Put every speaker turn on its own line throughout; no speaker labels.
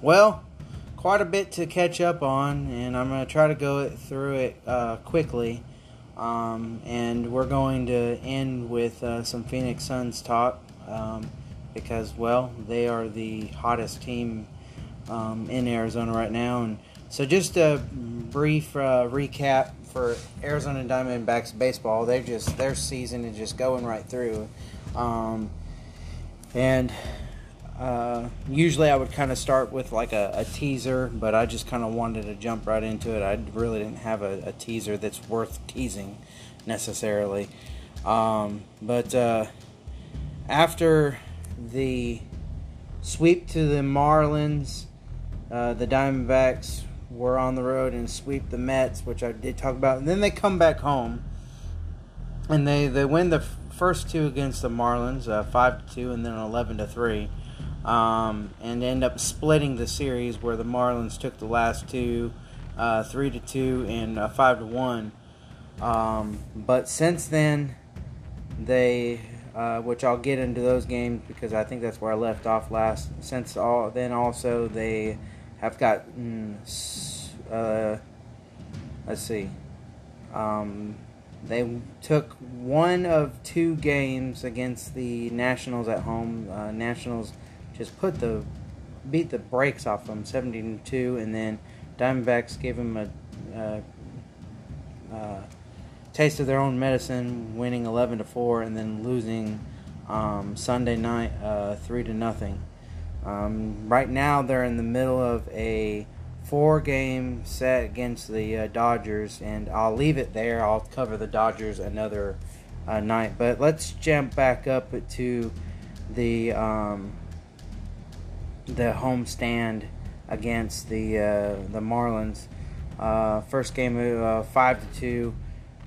Well, quite a bit to catch up on, and I'm going to try to go through it uh, quickly. Um, and we're going to end with uh, some Phoenix Suns talk um, because, well, they are the hottest team um, in Arizona right now. And so, just a brief uh, recap for Arizona Diamondbacks baseball. They just their season is just going right through, um, and uh, usually I would kind of start with like a, a teaser, but I just kind of wanted to jump right into it. I really didn't have a, a teaser that's worth teasing necessarily. Um, but uh, after the sweep to the Marlins, uh, the Diamondbacks were on the road and sweep the Mets, which I did talk about. And then they come back home and they, they win the f- first two against the Marlins, uh, 5 to 2 and then 11 to 3 um, and end up splitting the series where the Marlins took the last two, uh, three to two and uh, five to one. Um, but since then, they, uh, which I'll get into those games because I think that's where I left off last. Since all then also they have gotten, uh, let's see, um, they took one of two games against the Nationals at home. Uh, Nationals just put the beat the brakes off them, 17 2, and then Diamondbacks gave them a uh, uh, taste of their own medicine, winning 11 to 4, and then losing um, Sunday night uh, 3 to nothing. Um, right now, they're in the middle of a four game set against the uh, Dodgers, and I'll leave it there. I'll cover the Dodgers another uh, night. But let's jump back up to the um, the home stand against the uh, the Marlins. Uh, first game uh, five to two.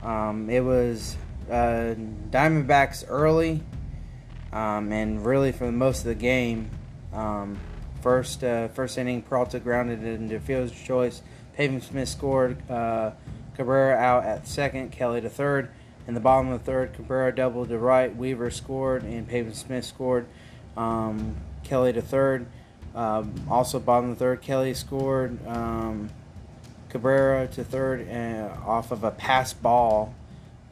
Um, it was uh, Diamondbacks early, um, and really for most of the game. Um, first uh, first inning, Peralta grounded into field's choice. Pavin Smith scored. Uh, Cabrera out at second. Kelly to third. In the bottom of the third, Cabrera doubled to right. Weaver scored, and Pavin Smith scored. Um, Kelly to third. Um, also, bottom of the third, Kelly scored. Um, Cabrera to third uh, off of a pass ball,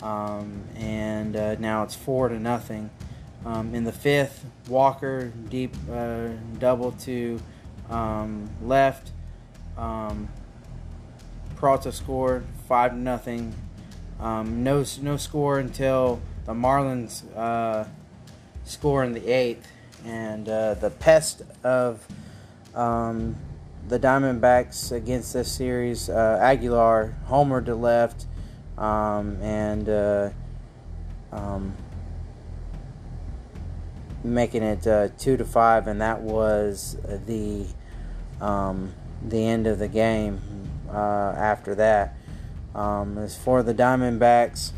um, and uh, now it's four to nothing. Um, in the fifth, Walker deep uh, double to um, left. Um, Peralta scored five to nothing. no no score until the Marlins uh, score in the eighth and uh, the pest of um, the Diamondbacks against this series, uh, Aguilar homer to left, um, and uh, um, making it uh, two to five, and that was the um, the end of the game. Uh, after that, um, as for the Diamondbacks,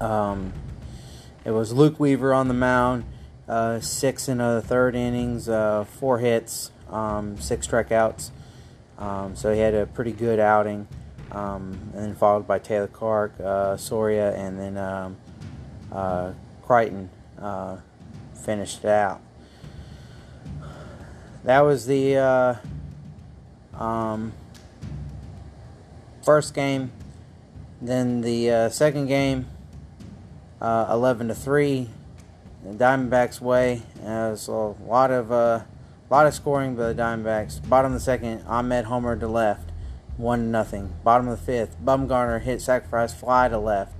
um, it was Luke Weaver on the mound uh, six in the third innings, uh, four hits, um, six strikeouts. Um, so he had a pretty good outing. Um, and then followed by Taylor Clarke, uh, Soria, and then um, uh, Crichton uh, finished it out. That was the uh, um, first game. Then the second game, 11 to 3 the Diamondbacks way. Uh, so a lot of uh, lot of scoring by the Diamondbacks. Bottom of the second, Ahmed Homer to left, one nothing. Bottom of the fifth, Bumgarner hit sacrifice fly to left.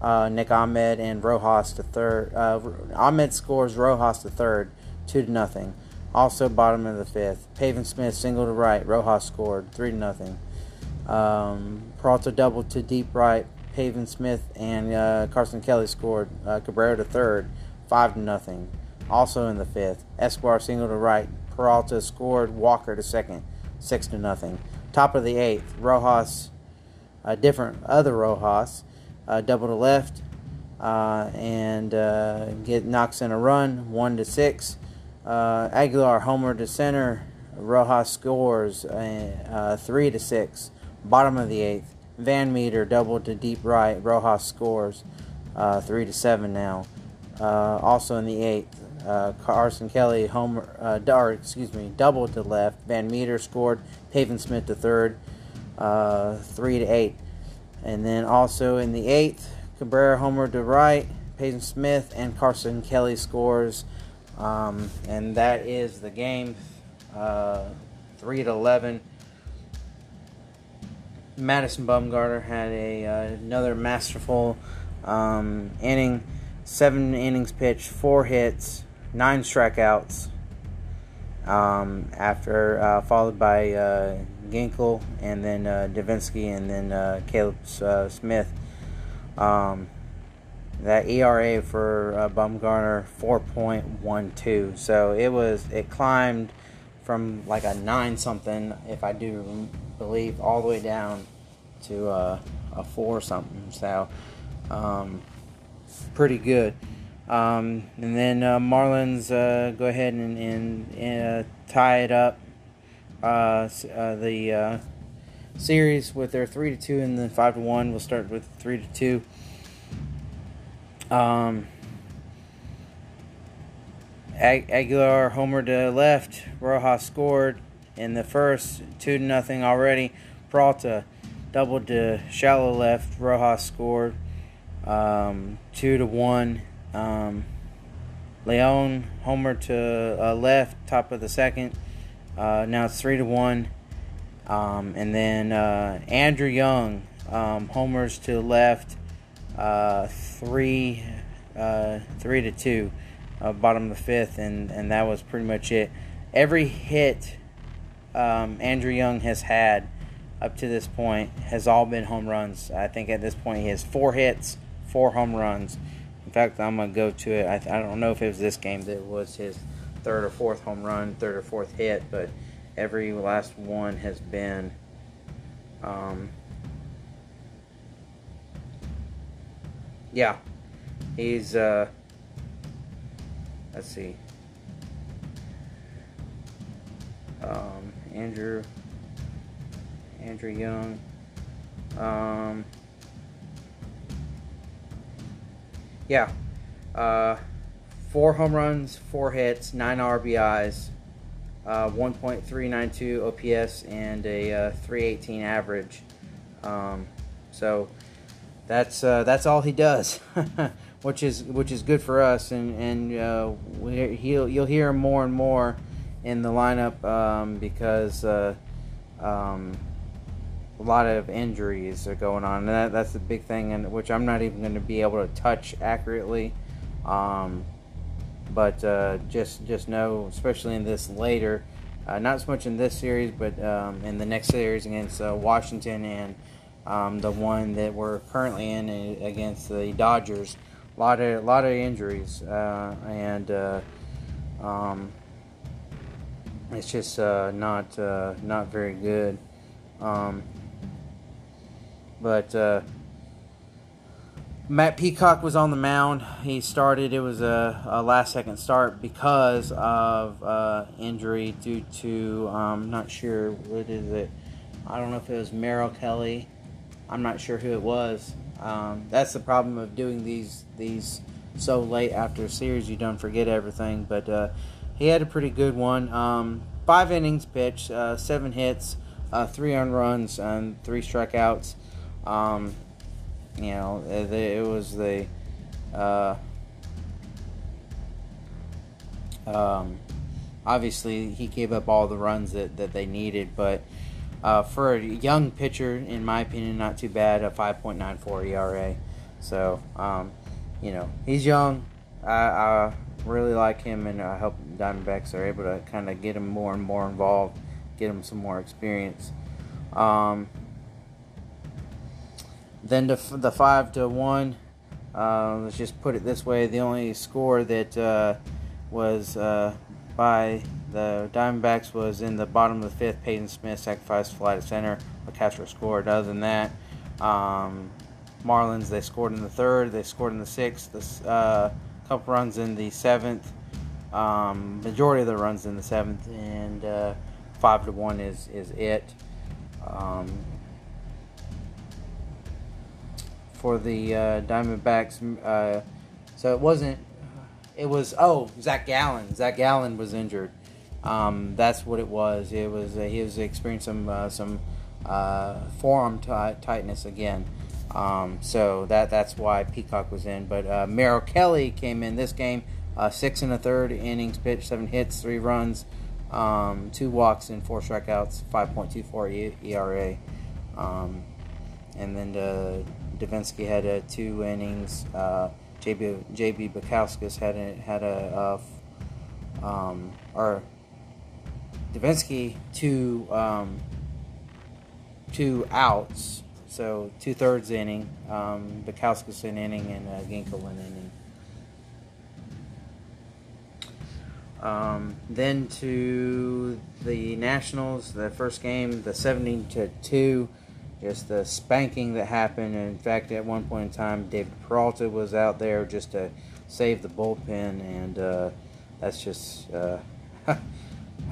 Uh, Nick Ahmed and Rojas to third. Uh, Ahmed scores Rojas to third, two to nothing. Also bottom of the fifth, Pavin Smith single to right. Rojas scored three to nothing. Um, Peralta double to deep right. Pavin Smith and uh, Carson Kelly scored. Uh, Cabrera to third five to nothing. Also in the fifth, Escobar single to right. Peralta scored. Walker to second, six to nothing. Top of the eighth, Rojas, a different other Rojas, uh, double to left, uh, and uh, get knocks in a run, one to six. Uh, Aguilar homer to center. Rojas scores uh, uh, three to six. Bottom of the eighth, Van Meter double to deep right. Rojas scores three to seven now. Uh, also in the eighth, uh, Carson Kelly homer, uh, or excuse me, double to left. Van Meter scored. Pavin Smith to third, uh, three to eight, and then also in the eighth, Cabrera homer to right. Pavin Smith and Carson Kelly scores, um, and that is the game, uh, three to eleven. Madison Bumgarner had a uh, another masterful um, inning, seven innings pitched, four hits, nine strikeouts. Um, after uh, followed by uh, Ginkel and then uh, Devenski and then uh, Caleb uh, Smith. Um, that ERA for uh, Bumgarner 4.12. So it was it climbed from like a nine something, if I do believe, all the way down to uh, a four something. So um, pretty good. Um, and then uh, Marlins uh, go ahead and, and, and uh, tie it up. Uh, uh, the uh, series with their three to two and then five to one. We'll start with three to two. Um, Aguilar homer to left. Rojas scored in the first, two to nothing already. Peralta doubled to shallow left. Rojas scored um, two to one um, Leon homer to uh, left, top of the second. Uh, now it's three to one. Um, and then uh, Andrew Young um, homers to left, uh, three, uh, three to two, uh, bottom of the fifth, and and that was pretty much it. Every hit um, Andrew Young has had up to this point has all been home runs. I think at this point he has four hits, four home runs. In fact, I'm gonna go to it. I, I don't know if it was this game that was his third or fourth home run, third or fourth hit, but every last one has been. Um, yeah, he's. Uh, let's see. Um, Andrew. Andrew Young. Um, yeah. Uh, four home runs, four hits, nine RBIs, uh, 1.392 OPS, and a uh, 318 average. Um, so that's uh, that's all he does, which is which is good for us, and and uh, he'll you'll hear him more and more in the lineup um, because. Uh, um, a lot of injuries are going on, and that, that's the big thing, and which I'm not even going to be able to touch accurately. Um, but uh, just just know, especially in this later, uh, not so much in this series, but um, in the next series against uh, Washington and um, the one that we're currently in uh, against the Dodgers, a lot of a lot of injuries, uh, and uh, um, it's just not not very good. Um, but uh, Matt Peacock was on the mound. He started. It was a, a last second start because of uh, injury due to um, not sure what is it. I don't know if it was Merrill Kelly. I'm not sure who it was. Um, that's the problem of doing these these so late after a series. You don't forget everything. But uh, he had a pretty good one. Um, five innings pitched, uh, seven hits, uh, three on runs, and three strikeouts. Um, you know, it, it was the uh, um, obviously he gave up all the runs that, that they needed, but uh, for a young pitcher, in my opinion, not too bad. A 5.94 ERA. So, um, you know, he's young. I, I, really like him, and I hope Diamondbacks are able to kind of get him more and more involved, get him some more experience. Um, then the, the 5 to 1, uh, let's just put it this way the only score that uh, was uh, by the Diamondbacks was in the bottom of the fifth. Pavin Smith sacrificed fly to center. Castro scored. Other than that, um, Marlins they scored in the third. They scored in the sixth. A uh, couple runs in the seventh. Um, majority of the runs in the seventh, and uh, five to one is is it. Um, for the uh, Diamondbacks. Uh, so it wasn't it was oh Zach Gallen. Zach Gallen was injured. Um, that's what it was. It was uh, he was experiencing some uh, some uh, forearm t- tightness again. Um, so that that's why Peacock was in. But uh, Merrill Kelly came in this game, six and a third innings pitched, seven hits, three runs, um, two walks, and four strikeouts, 5.24 ERA. Um, and then uh, Devenski had uh, two innings. Uh, JB JB Bukauskas had a, had a uh, um, or Devenski two um, two outs, so two thirds inning. Um, Bukauskas an inning and uh, Ginkel an inning. Um, then to the Nationals, the first game, the seventeen to 2, just the spanking that happened. In fact, at one point in time, David Peralta was out there just to save the bullpen, and uh, that's just uh,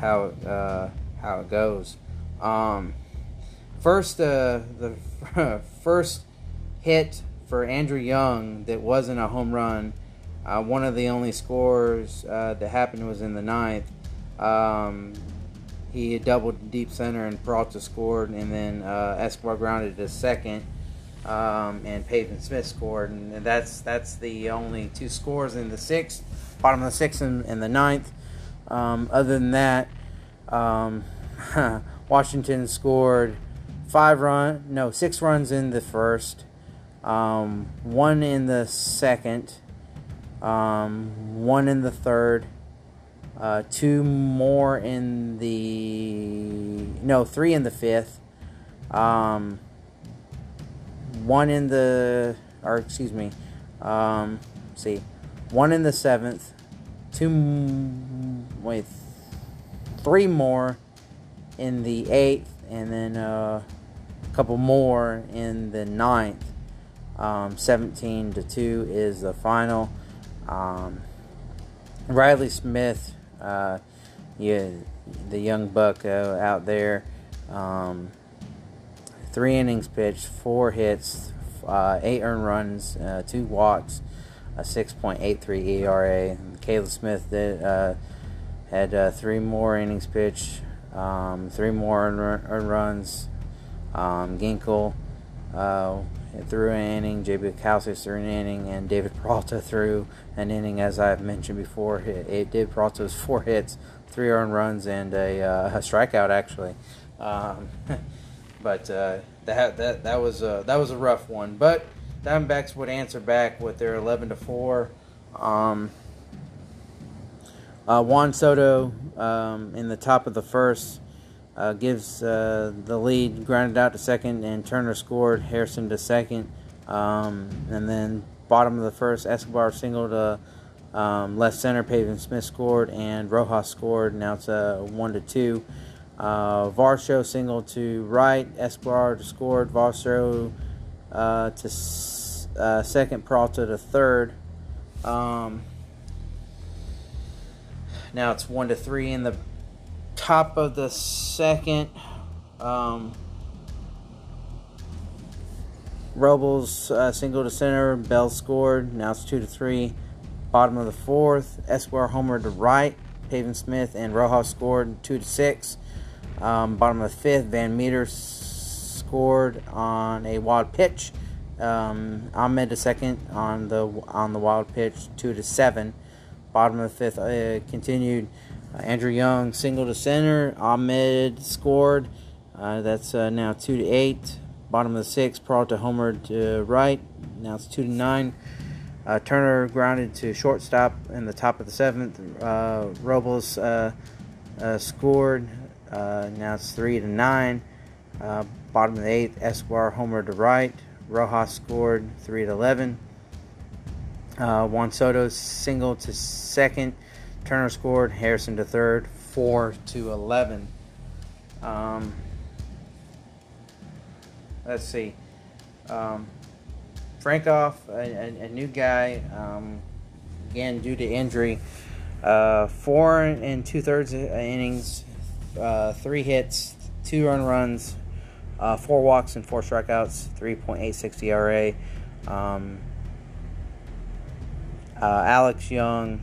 how uh, how it goes. Um, first, uh, the first hit for Andrew Young that wasn't a home run uh, one of the only scores uh, that happened was in the ninth. Um, he doubled deep center and Peralta scored, and then uh, Escobar grounded to second, um, and Pavin Smith scored, and that's that's the only two scores in the sixth, bottom of the sixth and, and the ninth. Um, other than that, um, Washington scored five run, no six runs in the first, um, one in the second um, one in the third, uh, two more in the no, three in the fifth, um, one in the or excuse me, um, see, one in the seventh, two wait, three more in the eighth, and then uh, a couple more in the ninth. Um, 17 to 2 is the final. Um, Riley Smith, uh, yeah, the young buck uh, out there, um, three innings pitched, four hits, uh, eight earned runs, uh, two walks, a 6.83 ERA. Caleb Smith did, uh, had uh, three more innings pitched, um, three more earned runs. Um, Ginkel threw an inning, JB Calcius threw an inning, and David Peralta threw an inning, as I've mentioned before. It, it did Peralta's four hits, three earned runs, and a, uh, a strikeout actually. Um, but uh, that that that was a, that was a rough one. But Diamondbacks would answer back with their 11 to four. Um, uh, Juan Soto um, in the top of the first uh, gives uh, the lead, grounded out to second, and Turner scored. Harrison to second, um, and then bottom of the first, Escobar singled to um, left center. Pavin Smith scored, and Rojas scored. Now it's a uh, one to two. Uh, Varsho singled to right. Escobar scored. Varsho uh, to uh, second. Peralta to third. Um, now it's one to three in the top of the second. Um, Robles uh, single to center. Bell scored. Now it's two to three. Bottom of the fourth. Escobar homer to right. Pavin Smith and Rojas scored two to six. Um, bottom of the fifth. Van Meter scored on a wild pitch. Um, Ahmed to second on the on the wild pitch two to seven. Bottom of the fifth uh, continued. Uh, Andrew Young single to center. Ahmed scored. Uh, that's uh, now two to eight. Bottom of the sixth. Peralta Homer to right. Now it's two to nine. Uh, Turner grounded to shortstop in the top of the seventh. Uh, Robles uh, scored. now it's three to nine. bottom of the eighth. Escobar Homer to right. Rojas scored three to eleven. Juan Soto single to second. Turner scored. Harrison to third. Four to eleven. Um, let's see. Um, Frankoff, a, a, new guy, um, again due to injury. Uh, four and two thirds innings, uh, three hits, two earned runs, uh, four walks and four strikeouts, 3.86 ERA. Um, uh, Alex Young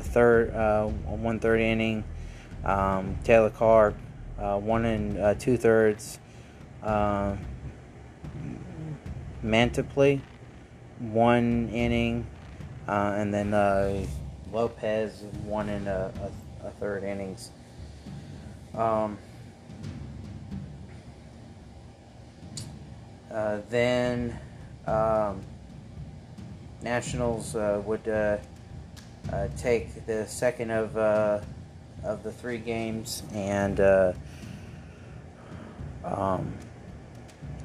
third, uh, one third inning. Um, Taylor Clarke, uh, one and uh, two thirds. Uh, Mantiply, one inning, uh, and then uh, Lopez, one and a, a, a third innings. Um, then um, Nationals would uh, take the second of uh, of the three games, and uh, um,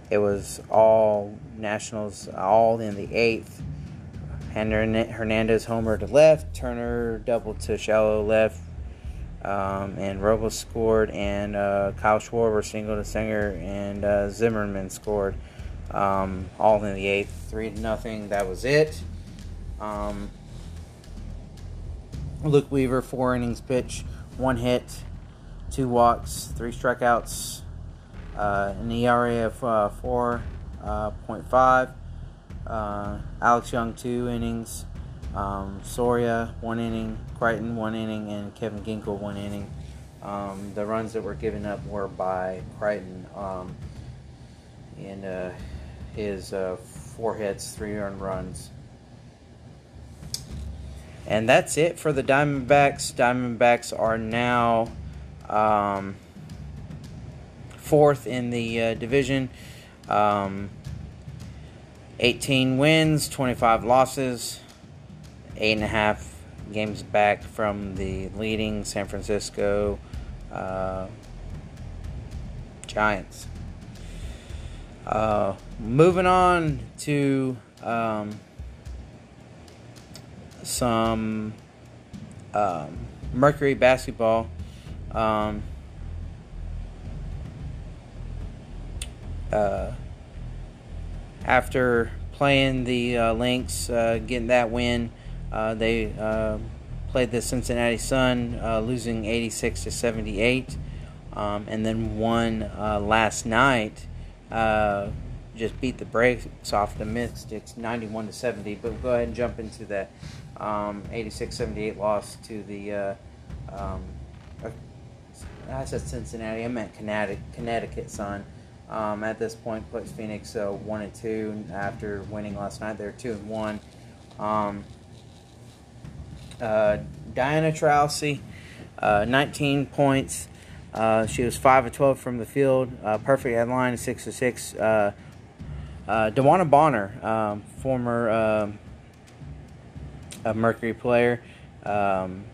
it was all Nationals, all in the eighth. Hernandez homer to left, Turner double to shallow left, um, and Robles scored, and uh, Kyle Schwarber single to Singer, and uh, Zimmerman scored, um, all in the eighth, three to nothing. That was it. Um, Luke Weaver, four innings pitch, one hit, two walks, three strikeouts, uh, an ERA of uh, 4.5. Uh, Alex Young, two innings. Um, Soria, one inning. Crichton, one inning. And Kevin Ginkel, one inning. Um, the runs that were given up were by Crichton. Um, and uh, his uh, four hits, three earned runs. And that's it for the Diamondbacks. Diamondbacks are now um, fourth in the uh, division. Um, 18 wins, 25 losses, eight and a half games back from the leading San Francisco uh, Giants. Uh, moving on to um, some um, Mercury basketball. Um, uh, after playing the uh, Lynx, uh, getting that win, uh, they uh, played the Cincinnati Sun, uh, losing 86 to 78, um, and then won last night. just beat the brakes off the Mystics 91 to 70. But we'll go ahead and jump into that um, 86-78 loss to the. Um, I said Cincinnati. I meant Connecticut, Connecticut Sun. Um, at this point, puts Phoenix uh, one and two after winning last night. They're two and one. Um, uh, Diana Taurasi, uh, 19 points. Uh, she was five of 12 from the field. Uh, perfect headline, six of six. Uh, DeWanna Bonner, um, former um, Mercury player. Um,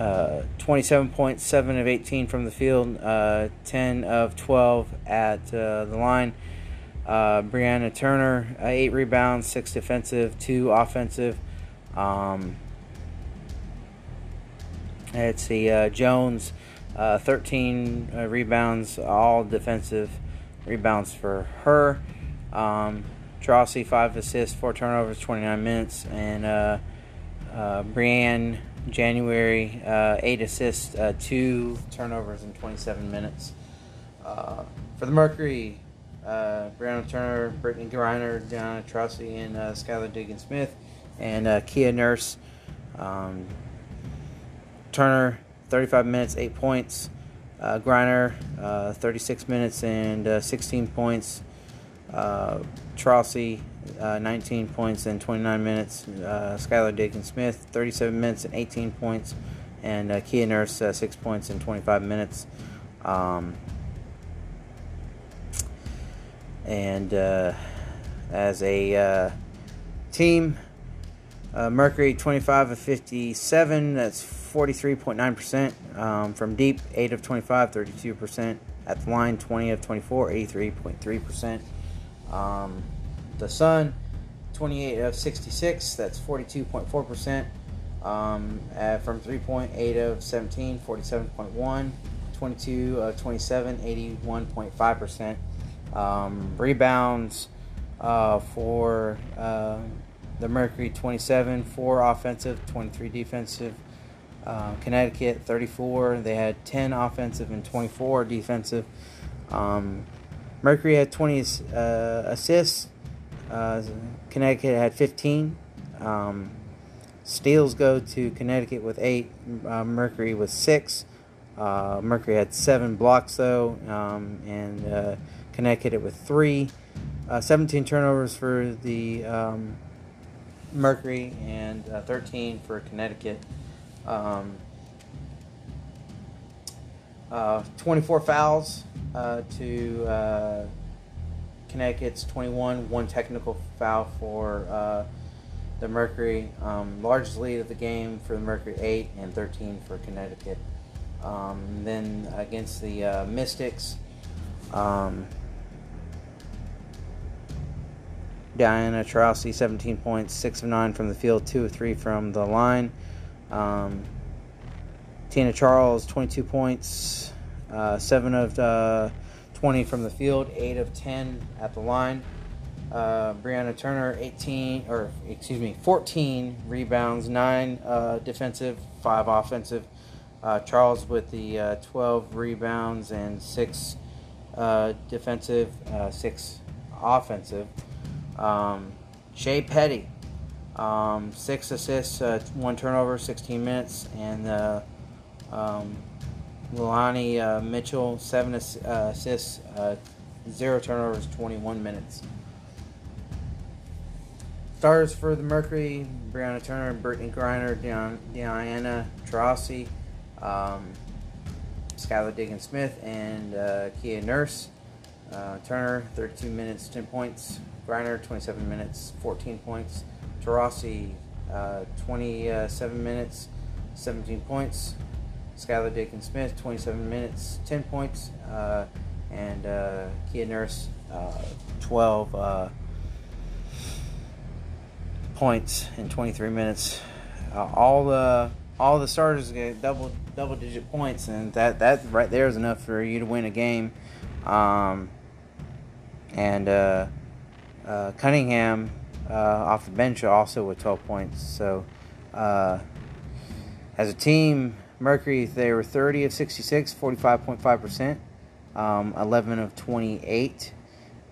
uh, 27.7 of 18 from the field, uh, 10 of 12 at uh, the line. Uh, Brianna Turner, uh, 8 rebounds, 6 defensive, 2 offensive. Um, let's see, Jones, 13 rebounds, all defensive rebounds for her. Um, Taurasi, 5 assists, 4 turnovers, 29 minutes. And uh, Briann January, uh, eight assists, uh, two turnovers in 27 minutes. Uh, for the Mercury, uh, Brianna Turner, Brittney Griner, Diana Taurasi, and uh, Skylar Diggins Smith, and uh, Kia Nurse. Um, Turner, 35 minutes, 8 points. Uh, Griner, uh, 36 minutes and 16 points. Uh, uh, 19 points in 29 minutes. Uh, Skylar Diggins Smith, 37 minutes and 18 points. And uh, Kia Nurse, uh, 6 points in 25 minutes. Um, and uh, as a uh, team, uh, Mercury 25 of 57, that's 43.9%. Um, from deep, 8 of 25, 32%. At the line, 20 of 24, 83.3%. Um, the Sun, 28 of 66, that's 42.4%. Um, from 3.8 of 17, 47.1. 22 of 27, 81.5%. Um, rebounds uh, for uh, the Mercury 27, 4 offensive, 23 defensive. Uh, Connecticut 34, they had 10 offensive and 24 defensive. Um, Mercury had 20 uh, assists, uh, Connecticut had 15. Um, Steals go to Connecticut with eight. Uh, Mercury with six. Uh, Mercury had seven blocks though, um, and uh, Connecticut with three. Uh, 17 turnovers for the um, Mercury and uh, 13 for Connecticut. Uh, 24 fouls to Connecticut's 21. One technical foul for the Mercury. Um, largest lead of the game for the Mercury, 8 and 13 for Connecticut. Um, then against the uh, Mystics, um, Diana Taurasi, 17 points, 6 of 9 from the field, 2 of 3 from the line. Um, Tina Charles, 22 points, uh, 7 of uh, 20 from the field, 8 of 10 at the line. Uh, Brianna Turner, 18, or excuse me, 14 rebounds, 9 uh, defensive, 5 offensive. Uh, Charles with the uh, 12 rebounds and 6 uh, defensive, uh, 6 offensive. Um, Shey Peddy, um, 6 assists, 1 turnover, 16 minutes. And um, Leilani Mitchell, 7 assists, 0 turnovers, 21 minutes. Stars for the Mercury: Brianna Turner, Brittney Griner, Diana Taurasi, um, Skylar Diggins Smith, and uh, Kia Nurse. Uh, Turner, 32 minutes, 10 points. Griner, 27 minutes, 14 points. Taurasi, uh, 27 minutes, 17 points. Skylar Diggins Smith, 27 minutes, 10 points. Uh, and uh, Kia Nurse, uh, 12 uh, points in 23 minutes. Uh, all the all the starters get double double digit points, and that that right there is enough for you to win a game. Um, and uh, Cunningham off the bench also with 12 points. So as a team, Mercury they were 30 of 66, 45.5 percent, um, 11 of 28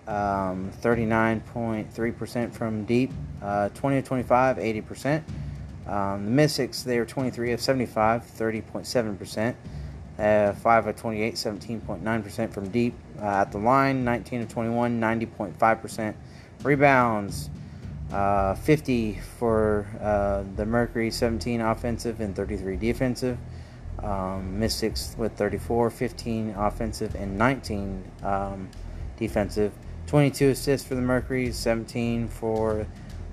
um, 39.3% from deep, uh, 20 to 25, 80%. Um, the Mystics, they were 23 of 75, 30.7%. Uh, 5 of 28, 17.9% from deep. Uh, at the line, 19 of 21, 90.5%. Rebounds, uh, 50 for uh, the Mercury, 17 offensive and 33 defensive. Um, Mystics with 34, 15 offensive and 19 um, defensive. 22 assists for the Mercury, 17 for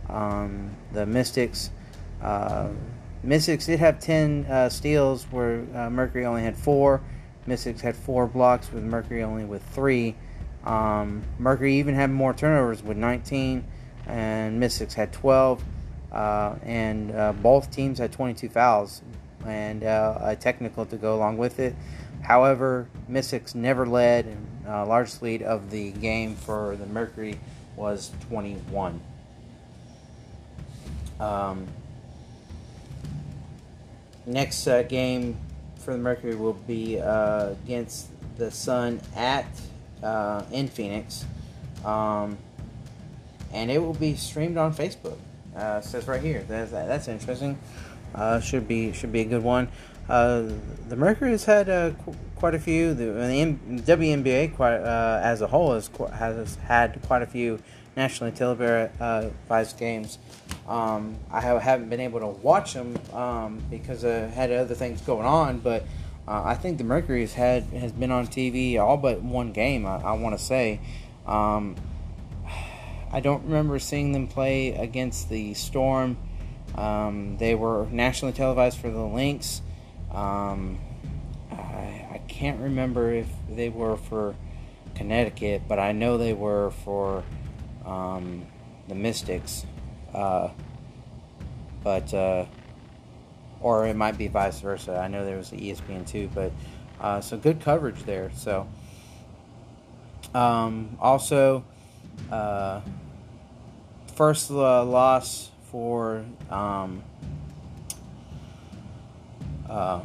um, the Mystics. Uh, Mystics did have 10 uh, steals, where uh, Mercury only had four. Mystics had four blocks, with Mercury only with three. Um, Mercury even had more turnovers with 19, and Mystics had 12. Uh, and uh, both teams had 22 fouls and uh, a technical to go along with it. However, Mystics never led, and uh, largest lead of the game for the Mercury was 21. Um, next uh, game for the Mercury will be uh, against the Sun at uh, in Phoenix, um, and it will be streamed on Facebook. Uh, says right here. That's that's interesting. Uh, should be should be a good one. Uh, the Mercury has had uh, qu- quite a few. The, the M- WNBA quite, uh, as a whole has, qu- has had quite a few nationally televised games. Um, I have, haven't been able to watch them um, because I had other things going on, but uh, I think the Mercury has had has been on TV all but one game. I, I want to say. Um, I don't remember seeing them play against the Storm. Um, they were nationally televised for the Lynx. Um, I, I can't remember if they were for Connecticut, but I know they were for um, the Mystics. Uh, but uh, or it might be vice versa. I know there was the ESPN too, but uh, so good coverage there. So um, also uh, first uh, loss for um, uh,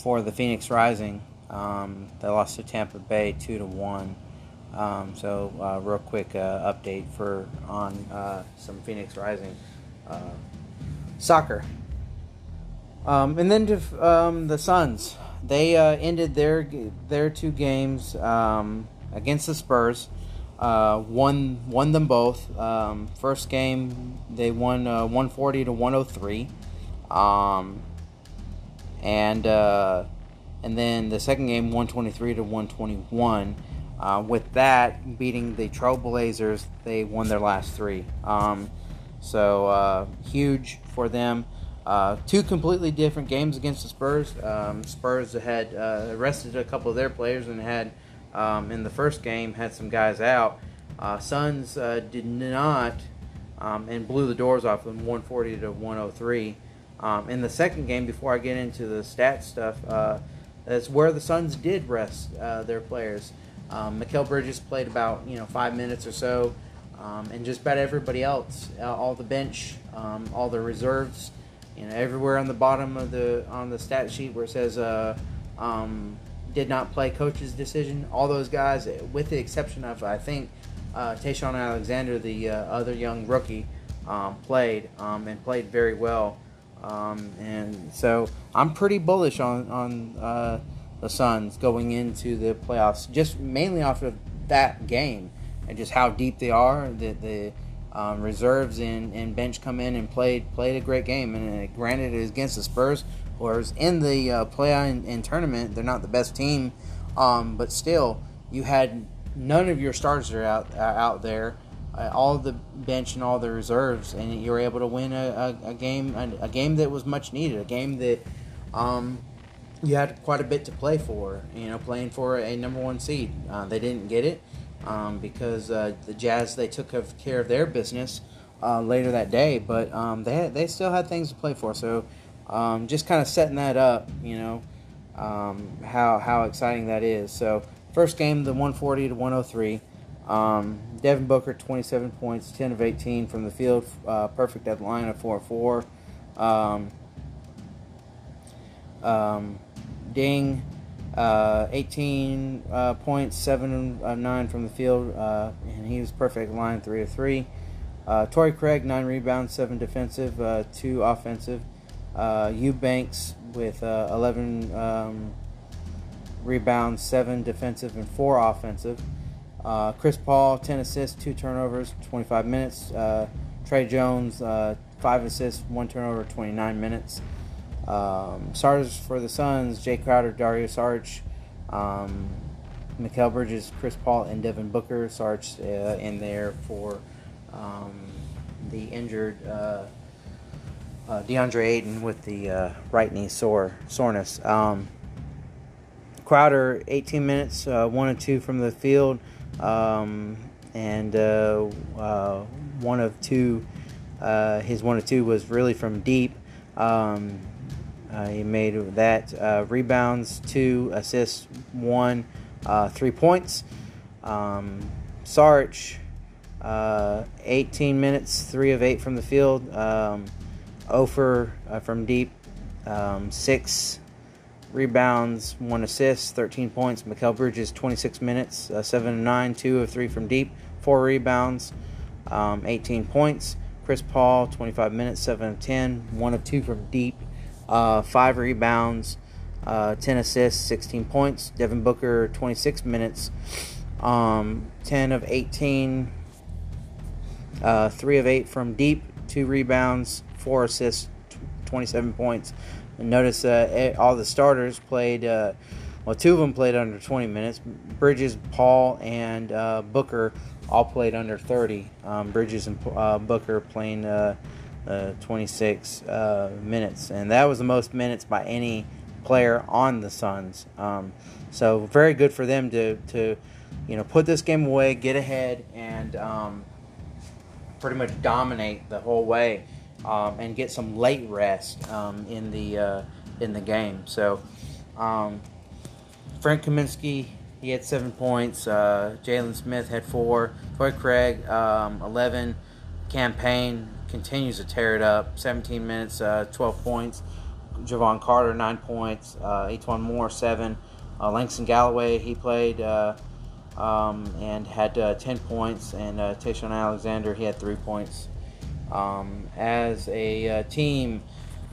for the Phoenix Rising. Um, they lost to Tampa Bay two to one. Um, so, uh, real quick uh, update for on uh, some Phoenix Rising uh, soccer. Um, and then to, um, the Suns, they uh, ended their their two games um, against the Spurs. Uh, won won them both. Um, first game they won 140 to 103. Um, and and then the second game 123 to 121 uh, with that beating the Trailblazers, they won their last three. Um, so uh, huge for them. Uh, two completely different games against the Spurs. Um, Spurs had uh, arrested a couple of their players and had um, in the first game had some guys out. Uh, Suns uh, did not um, and blew the doors off them 140 to 103. Um, in the second game, before I get into the stat stuff, that's where the Suns did rest their players. Um, Bridges played about you know five minutes or so, um, and just about everybody else, uh, all the bench, um, all the reserves, you know, everywhere on the bottom of the on the stat sheet where it says uh, um, did not play coach's decision. All those guys, with the exception of I think uh, Ty-Shon Alexander, the uh, other young rookie, um, played um, and played very well. and so I'm pretty bullish on on uh, the Suns going into the playoffs, just mainly off of that game and just how deep they are. The, the um, reserves and, and bench come in and played played a great game. And uh, granted, it is against the Spurs, whereas in the uh, play and, tournament, they're not the best team, um, but still, you had none of your starters are out uh, out there. Uh, all the bench and all the reserves, and you were able to win a, a, a game, a, a, game that was much needed, a game that um, you had quite a bit to play for. You know, playing for a number one seed. Uh, they didn't get it um, because uh, the Jazz they took care of their business uh, later that day, but um, they they still had things to play for. So um, just kind of setting that up, you know, um, how how exciting that is. So first game, the 140 to 103. Um, Devin Booker, 27 points, 10 of 18 from the field, uh, perfect at the line of 4 4. Um, um, Ding, uh, 18 uh, points, 7 uh, 9 from the field, uh, and he was perfect line 3 of 3. Uh, Torrey Craig, 9 rebounds, 7 defensive, uh, 2 offensive. Uh, Eubanks with 11 um, rebounds, 7 defensive, and 4 offensive. Chris Paul, 10 assists, 2 turnovers, 25 minutes. Tre Jones, 5 assists, 1 turnover, 29 minutes. Um, starters for the Suns: Jae Crowder, Dario Saric, um, Mikal Bridges, Chris Paul, and Devin Booker. Saric uh, in there for um, the injured uh, uh, DeAndre Ayton with the uh, right knee sore soreness. Um, Crowder, 18 minutes, uh, one and two from the field, um, and uh, one of two. his one of two was really from deep. Um, uh, he made that uh, rebounds, two assists, one, uh, three points. Um, Sarge, uh, 18 minutes, three of eight from the field. Um, Ofer uh, from deep, um, six rebounds, one assist, 13 points. Mikal Bridges, 26 minutes, uh, seven and nine, two of three from deep, four rebounds, um, 18 points. Chris Paul, 25 minutes, 7 of 10, 1 of 2 from deep, uh, five rebounds, uh, 10 assists, 16 points. Devin Booker, 26 minutes, um, 10 of 18, uh, 3 of 8 from deep, 2 rebounds, 4 assists, 27 points. And notice uh, all the starters played, uh, well, two of them played under 20 minutes. Bridges, Paul, and uh, Booker all played under 30. Um, Bridges and Booker playing uh, 26 uh, minutes, and that was the most minutes by any player on the Suns. Um, so very good for them to to you know put this game away, get ahead, and um, pretty much dominate the whole way, um, and get some late rest um, in the uh, in the game. So um, Frank Kaminsky. He had seven points. Uh, Jalen Smith had four. Torrey Craig, um, 11. Cam Payne continues to tear it up. 17 minutes, uh, 12 points. Jevon Carter, 9 points. Uh, E'Twaun Moore, 7. Uh, Langston Galloway, he played uh, um, and had uh, 10 points. And uh, Alexander, he had three points. Um, as a uh, team,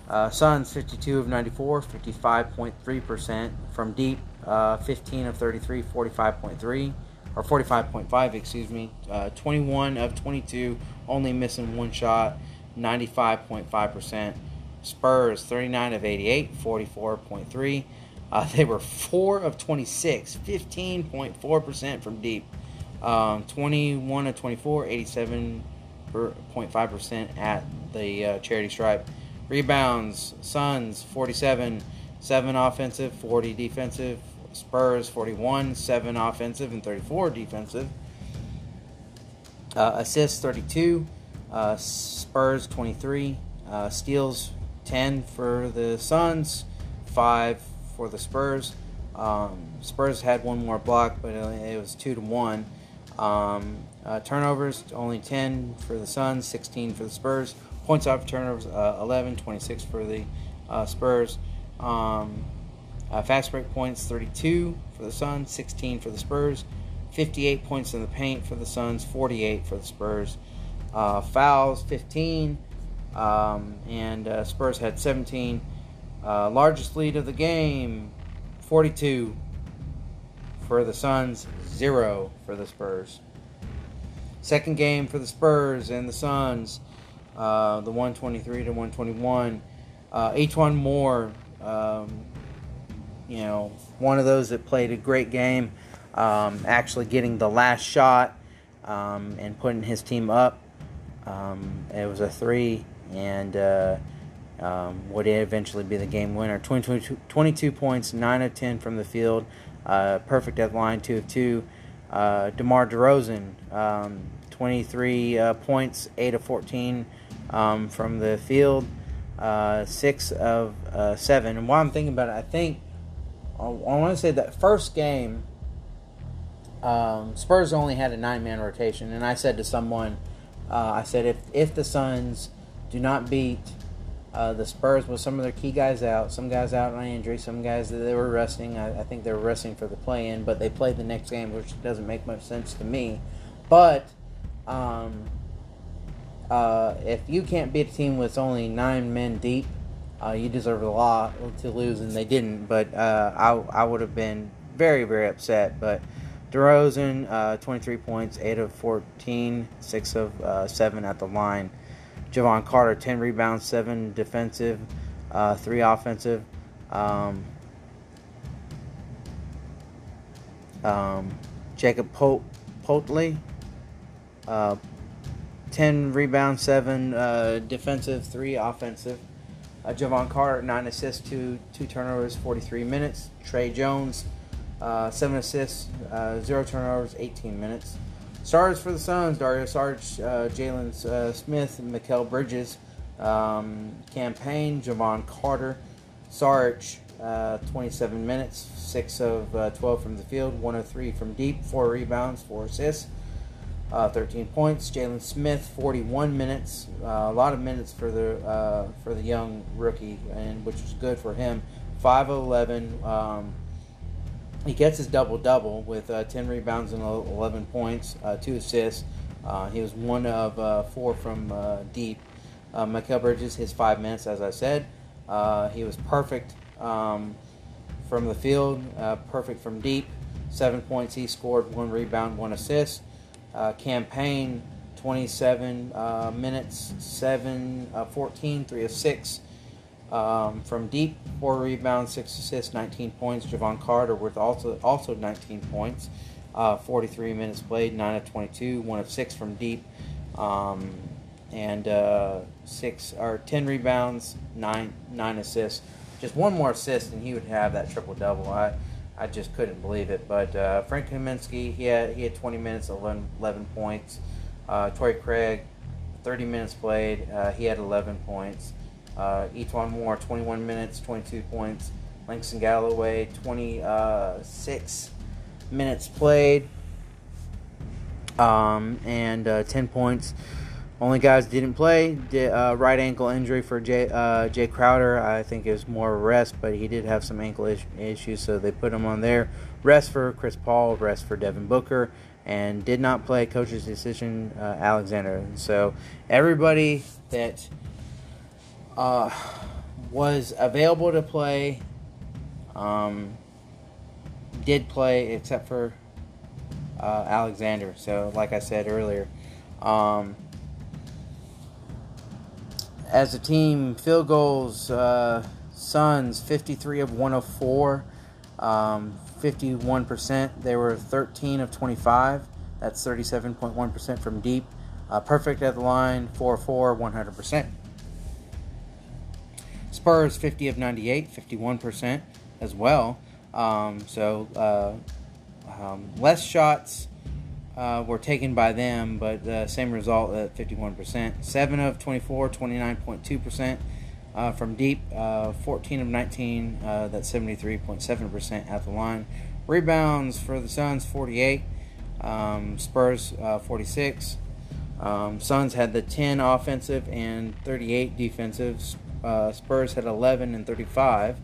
uh, Suns 52 of 94, 55.3% from deep, uh, 15 of 33, 45.3 or 45.5, excuse me. Uh, 21 of 22, only missing one shot, 95.5%. Spurs 39 of 88, 44.3. Uh, they were 4 of 26, 15.4% from deep. Um, 21 of 24, 87.5% at the uh, charity stripe. Rebounds, Suns 47, 7 offensive, 40 defensive. Spurs 41, 7 offensive, and 34 defensive. Uh, assists 32, uh, Spurs 23, uh, steals 10 for the Suns, 5 for the Spurs. Um, Spurs had one more block, but it was 2 to 1. Um, uh, turnovers only 10 for the Suns, 16 for the Spurs. Points off turnovers uh, 11, 26 for the uh, Spurs. Um, uh, fast break points 32 for the Suns, 16 for the Spurs. 58 points in the paint for the Suns, 48 for the Spurs. Uh, fouls 15, um, and uh, Spurs had 17. Uh, largest lead of the game 42 for the Suns, 0 for the Spurs. Second game for the Spurs and the Suns, uh, the 123 to 121. Uh, E'Twaun Moore um, you know, one of those that played a great game, um, actually getting the last shot um, and putting his team up. Um, it was a three, and uh, um, would eventually be the game winner. 22, 22 points, 9 of 10 from the field, uh, perfect at line, 2 of 2. Uh, DeMar DeRozan, um, 23 uh, points, 8 of 14 um, from the field, uh, 6 of uh, 7. And while I'm thinking about it, I think I want to say that first game, um, Spurs only had a nine man rotation, and I said to someone, uh, I said if if the Suns do not beat uh, the Spurs with some of their key guys out, some guys out on injury, some guys that they were resting. I, I think they were resting for the play in, but they played the next game, which doesn't make much sense to me. But um, uh, if you can't beat a team with only nine men deep, uh, you deserve a lot to lose, and they didn't. But uh, I, I would have been very, very upset. But DeRozan, uh, 23 points, 8 of 14, 6 of uh, 7 at the line. Jevon Carter, 10 rebounds, 7 defensive, uh, 3 offensive. Um, um, Jakob Pope, Poeltl, uh, 10 rebounds, 7 defensive, 3 offensive. Uh, Jevon Carter, nine assists, two two turnovers, 43 minutes. Tre Jones, uh, seven assists, uh, zero turnovers, 18 minutes. Stars for the Suns: Dario Saric, uh, Jalen uh, Smith, Mikal Bridges. Um, Cam Payne, Jevon Carter, uh, 27 minutes, six of 12 from the field, one of three from deep, four rebounds, four assists uh, 13 points. Jalen Smith, 41 minutes, uh, a lot of minutes for the uh, for the young rookie, and which was good for him. 5 of 11. Um, he gets his double double with uh, 10 rebounds and 11 points, uh, two assists. Uh, he was one of four from deep. Uh, Mikal Bridges, his five minutes, as I said, he was perfect um, from the field, perfect from deep. Seven points he scored, one rebound, one assist uh, Cam Payne 27 uh, minutes, 7 uh, 14, 3 of 6. Um, from deep, 4 rebounds, 6 assists, 19 points. Jevon Carter with also also 19 points, uh, 43 minutes played, 9 of 22, 1 of 6 from deep, um, and uh, 6 or 10 rebounds, 9 9 assists. Just one more assist, and he would have that triple double. I I just couldn't believe it. But uh, Frank Kaminsky, he had he had 20 minutes, 11, 11 points. Uh, Torrey Craig, 30 minutes played, uh, he had 11 points. Uh, E'Twaun Moore, 21 minutes, 22 points. Langston Galloway, 26 minutes played, um, and uh, 10 points. Only guys didn't play. Did, uh, right ankle injury for Jae, uh, Jae Crowder. I think it was more rest, but he did have some ankle is- issues, so they put him on there. Rest for Chris Paul, rest for Devin Booker, and did not play. Coach's decision, uh, Alexander. So everybody that uh, was available to play um, did play, except for uh, Alexander. So, like I said earlier. Um, as a team, field goals, uh, Suns 53 of 104, um, 51%. They were 13 of 25. That's 37.1% from deep. Uh, perfect at the line, 4 4, 100%. Spurs 50 of 98, 51% as well. Um, so uh, um, less shots uh, were taken by them, but the same result at 51%. 7 of 24, 29.2% uh, from deep. Uh, 14 of 19, uh, that's 73.7% at the line. Rebounds for the Suns, 48. Um, Spurs, uh, 46. Um, Suns had the 10 offensive and 38 defensive. Uh, Spurs had 11 and 35.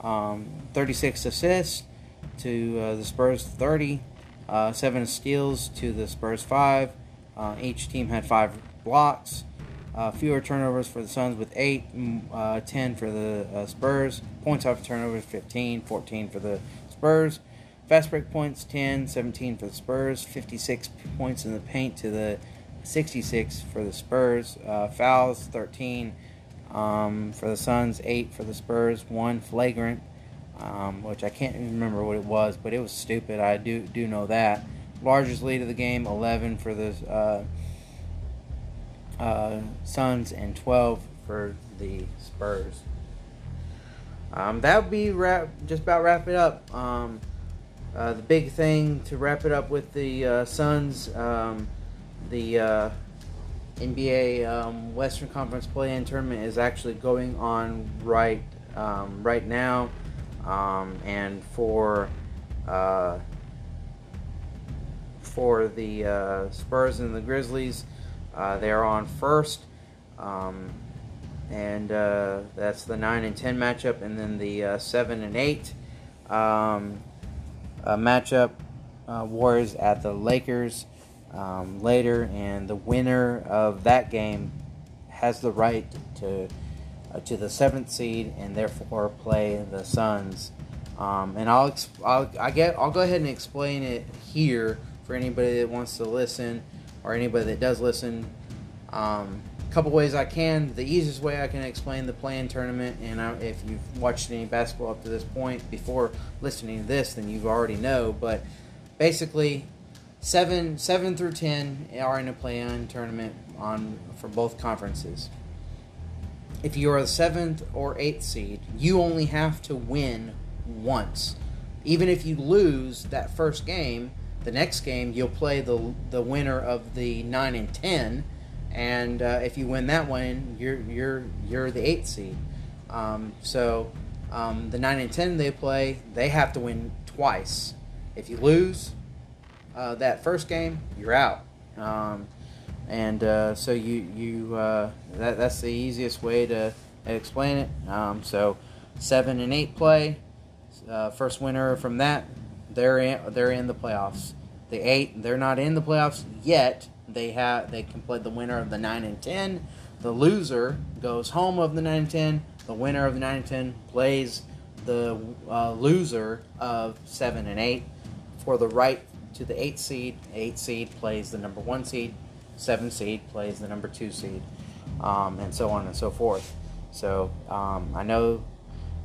Um, 36 assists to uh, the Spurs 30. Uh, seven steals to the Spurs five. Uh, each team had five blocks. Uh, fewer turnovers for the Suns with eight, uh, 10 for the uh, Spurs. Points off turnovers 15, 14 for the Spurs. Fast break points 10, 17 for the Spurs. 56 points in the paint to the 66 for the Spurs. Uh, fouls 13 um, for the Suns, 8 for the Spurs, 1 flagrant um, which I can't even remember what it was, but it was stupid. I do do know that. Largest lead of the game, 11 for the uh, uh, Suns and 12 for the Spurs. Um, that would be wrap, just about wrap it up. Um, uh, the big thing to wrap it up with the uh, Suns, um, the uh, NBA um, Western Conference Play-In tournament is actually going on right um, right now. Um, and for uh, for the uh, Spurs and the Grizzlies, uh, they're on first, um, and uh, that's the nine and ten matchup, and then the uh, seven and eight um, matchup. Uh, Warriors at the Lakers um, later, and the winner of that game has the right to to the seventh seed and therefore play the Suns. Um, and I'll, I'll I get I'll go ahead and explain it here for anybody that wants to listen or anybody that does listen. Um, a couple ways I can. The easiest way I can explain the play-in tournament, and I, if you've watched any basketball up to this point before listening to this, then you already know. But basically, seven seven through ten are in a play-in tournament on for both conferences if you're a seventh or eighth seed, you only have to win once. Even if you lose that first game, the next game you'll play the the winner of the nine and ten, and uh, if you win that one, you're you're you're the eighth seed. Um, so um, the nine and ten they play, they have to win twice. If you lose uh, that first game, you're out. Um, and uh, so you you uh, that that's the easiest way to explain it. Um, so seven and eight play, uh, first winner from that, they're in they're in the playoffs. The eight they're not in the playoffs yet. They have they can play the winner of the nine and ten. The loser goes home of the nine and ten. The winner of the nine and ten plays the uh, loser of seven and eight for the right to the eight seed. Eight seed plays the number one seed seven seed plays the number two seed, um, and so on and so forth. So um, I know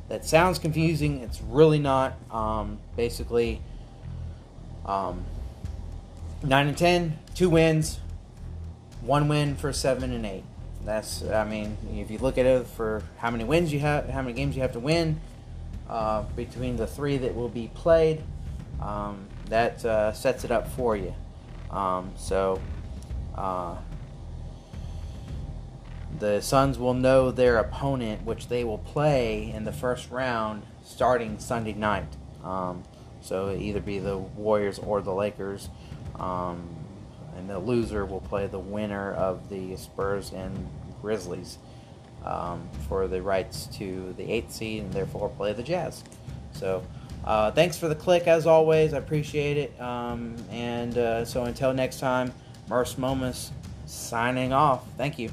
that sounds confusing. It's really not. Um, basically, um, nine and ten, two wins, one win for seven and eight. That's I mean, if you look at it for how many wins you have, how many games you have to win uh, between the three that will be played, um, that uh, sets it up for you. Um, so uh, the Suns will know their opponent, which they will play in the first round starting Sunday night. Um, so either be the Warriors or the Lakers. Um, and the loser will play the winner of the Spurs and Grizzlies um, for the rights to the eighth seed, and therefore play the Jazz. So. Uh, thanks for the click as always. I appreciate it. Um, and uh, so until next time, Merce Momus signing off. Thank you.